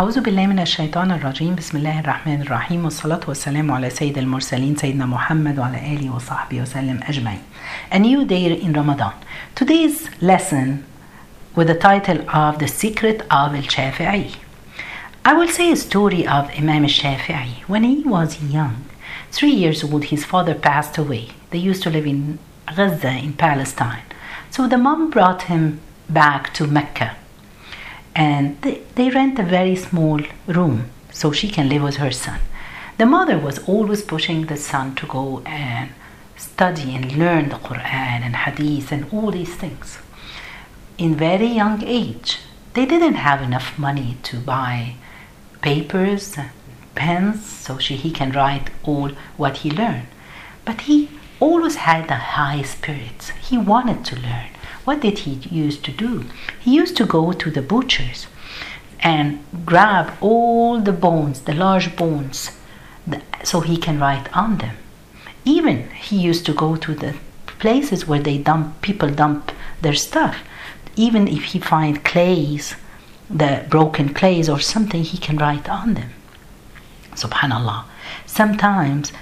أعوذ بالله من الشيطان الرجيم بسم الله الرحمن الرحيم والصلاة والسلام على سيد المرسلين سيدنا محمد وعلى آله وصحبه وسلم أجمعين A new day in Ramadan Today's lesson with the title of The Secret of Al-Shafi'i I will say a story of Imam Shafi'i When he was young, three years old, his father passed away. They used to live in Gaza in Palestine. So the mom brought him back to Mecca and they, they rent a very small room so she can live with her son. The mother was always pushing the son to go and study and learn the Quran and Hadith and all these things. In very young age, they didn't have enough money to buy papers and pens so she, he can write all what he learned. But he always had the high spirits. He wanted to learn. What did he used to do? He used to go to the butchers and grab all the bones, the large bones, so he can write on them. Even he used to go to the places where they dump people dump their stuff. Even if he find clays, the broken clays or something, he can write on them. Subhanallah. Sometimes,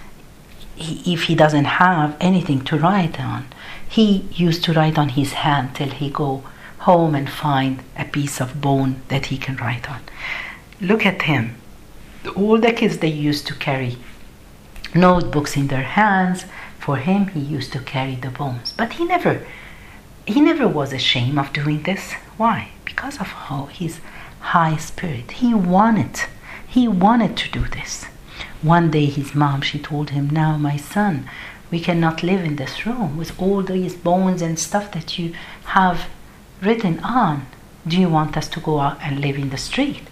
if he doesn't have anything to write on, he used to write on his hand till he go home and find a piece of bone that he can write on. Look at him. All the kids they used to carry notebooks in their hands. For him, he used to carry the bones, but he never, he never was ashamed of doing this. Why? Because of how his high spirit. He wanted, he wanted to do this. One day, his mom she told him, "Now, my son, we cannot live in this room with all these bones and stuff that you have written on. Do you want us to go out and live in the street?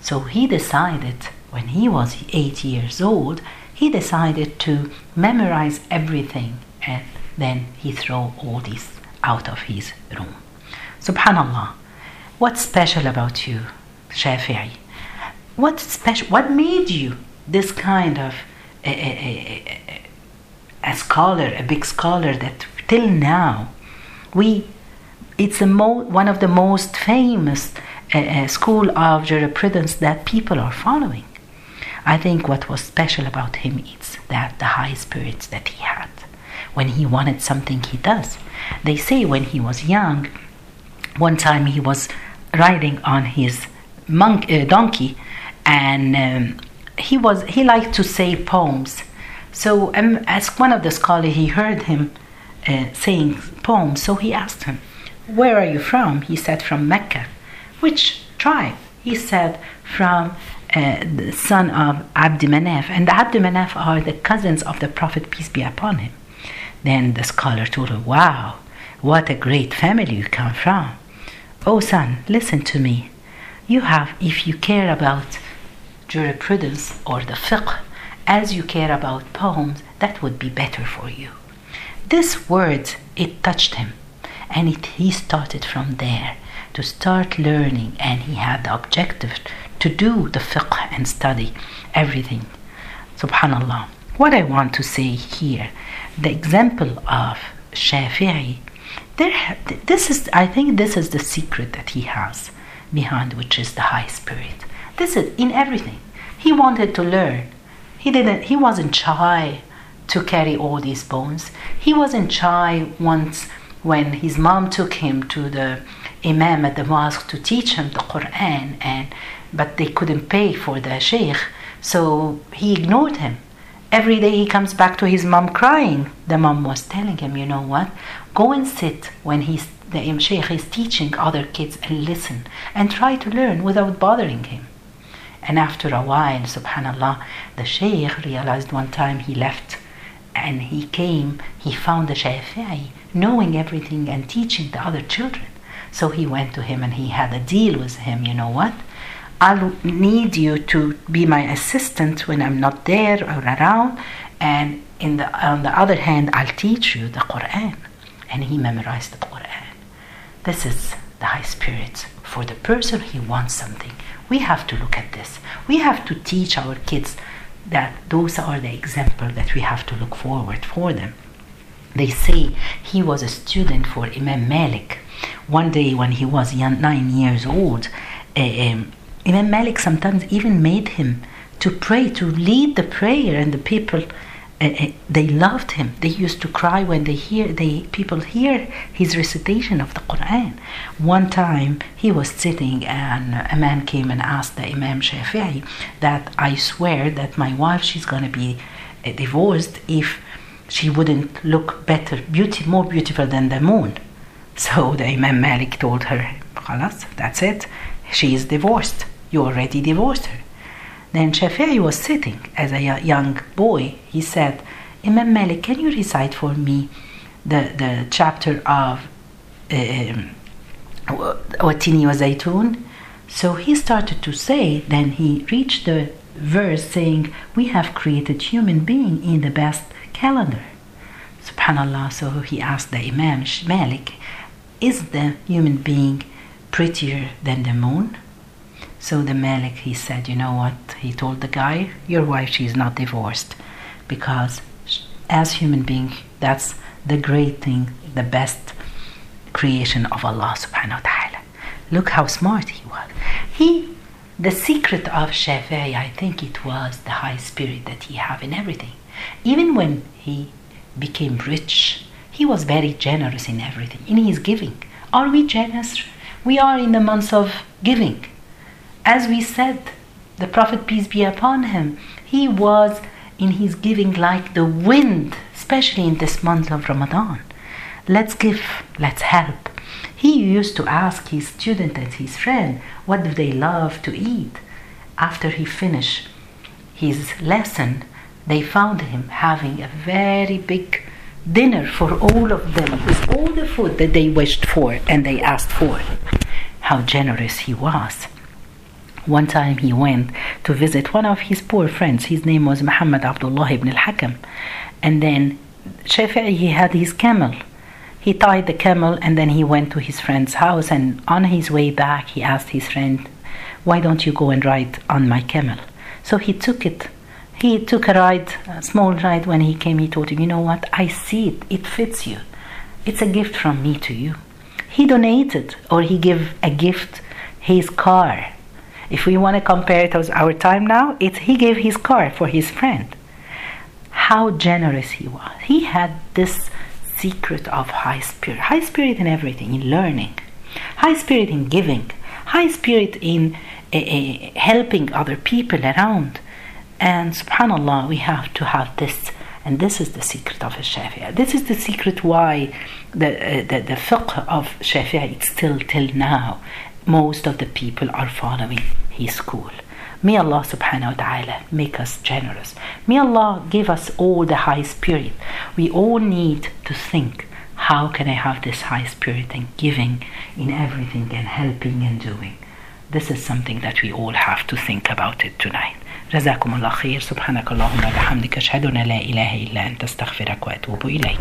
So he decided, when he was eight years old, he decided to memorize everything and then he throw all this out of his room. Subhanallah. What's special about you, Shafi'i? What special? What made you this kind of a, a, a, a scholar, a big scholar that till now we it's a mo- one of the most famous uh, school of jurisprudence that people are following. I think what was special about him is that the high spirits that he had. When he wanted something, he does. They say when he was young, one time he was riding on his monk, uh, donkey, and um, he was he liked to say poems so, um, as one of the scholars, he heard him uh, saying poems. So he asked him, "Where are you from?" He said, "From Mecca." Which tribe? He said, "From uh, the son of Abd Manaf." And the Abd Manaf are the cousins of the Prophet peace be upon him. Then the scholar told him, "Wow, what a great family you come from." Oh, son, listen to me. You have, if you care about jurisprudence or the fiqh as you care about poems, that would be better for you. This word, it touched him, and it, he started from there to start learning, and he had the objective to do the fiqh and study everything. Subhanallah. What I want to say here, the example of Shafi'i, there, this is, I think, this is the secret that he has behind, which is the high spirit. This is in everything. He wanted to learn. He didn't he wasn't shy to carry all these bones. He wasn't shy once when his mom took him to the imam at the mosque to teach him the Quran and but they couldn't pay for the sheikh so he ignored him. Every day he comes back to his mom crying. The mom was telling him you know what? Go and sit when he's the Imam sheikh is teaching other kids and listen and try to learn without bothering him and after a while, subhanAllah, the Shaykh realized one time he left and he came, he found the Shafi'i knowing everything and teaching the other children. So he went to him and he had a deal with him. You know what? I'll need you to be my assistant when I'm not there or around, and in the, on the other hand, I'll teach you the Quran. And he memorized the Quran. This is the high spirit. For the person he wants something, we have to look at this. We have to teach our kids that those are the example that we have to look forward for them. They say he was a student for Imam Malik. One day when he was young, nine years old, uh, um, Imam Malik sometimes even made him to pray, to lead the prayer, and the people they loved him. They used to cry when they hear they people hear his recitation of the Quran. One time he was sitting and a man came and asked the Imam Shafi'i that I swear that my wife she's gonna be uh, divorced if she wouldn't look better, beauty more beautiful than the moon. So the Imam Malik told her, Khalas, that's it. She is divorced. You already divorced her. Then Shafi'i was sitting as a young boy. He said, Imam Malik, can you recite for me the, the chapter of um, Watini wa Zaytun? So he started to say, then he reached the verse saying, We have created human being in the best calendar. Subhanallah. So he asked the Imam Malik, Is the human being prettier than the moon? So the Malik, he said, you know what? He told the guy, your wife, she's not divorced. Because as human being, that's the great thing, the best creation of Allah subhanahu wa ta'ala. Look how smart he was. He, the secret of Shafi'i, I think it was the high spirit that he have in everything. Even when he became rich, he was very generous in everything, in his giving. Are we generous? We are in the months of giving. As we said, the Prophet, peace be upon him, he was in his giving like the wind, especially in this month of Ramadan. Let's give, let's help. He used to ask his student and his friend, what do they love to eat? After he finished his lesson, they found him having a very big dinner for all of them with all the food that they wished for and they asked for. How generous he was. One time he went to visit one of his poor friends. His name was Muhammad Abdullah ibn al-Hakam. And then Shafi'i, he had his camel. He tied the camel and then he went to his friend's house. And on his way back, he asked his friend, Why don't you go and ride on my camel? So he took it. He took a ride, a small ride. When he came, he told him, You know what? I see it. It fits you. It's a gift from me to you. He donated or he gave a gift his car if we want to compare it to our time now, it's he gave his car for his friend. How generous he was. He had this secret of high spirit. High spirit in everything, in learning. High spirit in giving. High spirit in uh, uh, helping other people around. And subhanAllah, we have to have this. And this is the secret of Shafi'i. This is the secret why the, uh, the, the fiqh of Shafi'i, it's still till now, most of the people are following his school. May Allah subhanahu wa ta'ala make us generous. May Allah give us all the high spirit. We all need to think how can I have this high spirit and giving in everything and helping and doing. This is something that we all have to think about it tonight. جزاكم الله خير سبحانك اللهم وبحمدك أشهد أن لا إله إلا أنت أستغفرك وأتوب إليك